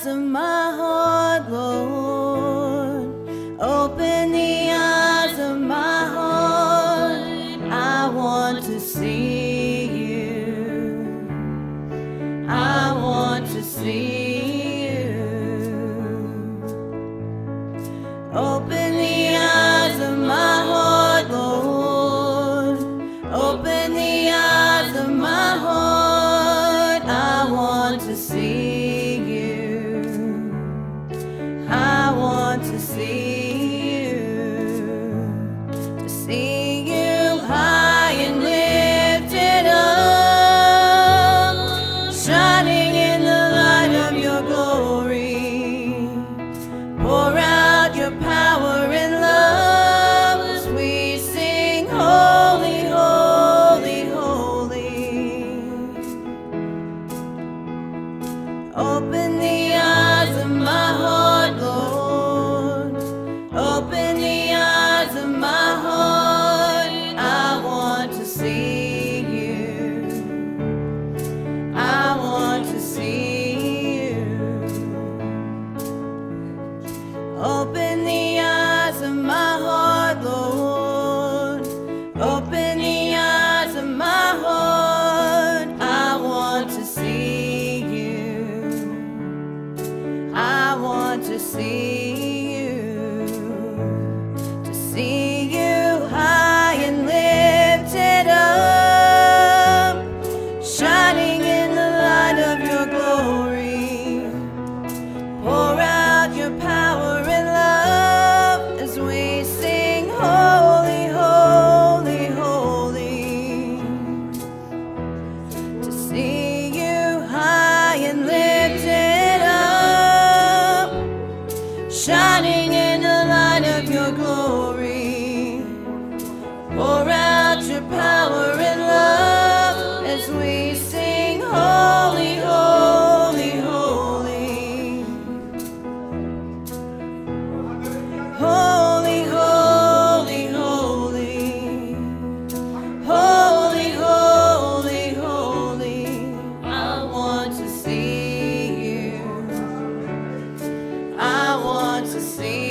eyes of my heart, Lord. Open the eyes of my heart. I want to see you. I want to see see. to see.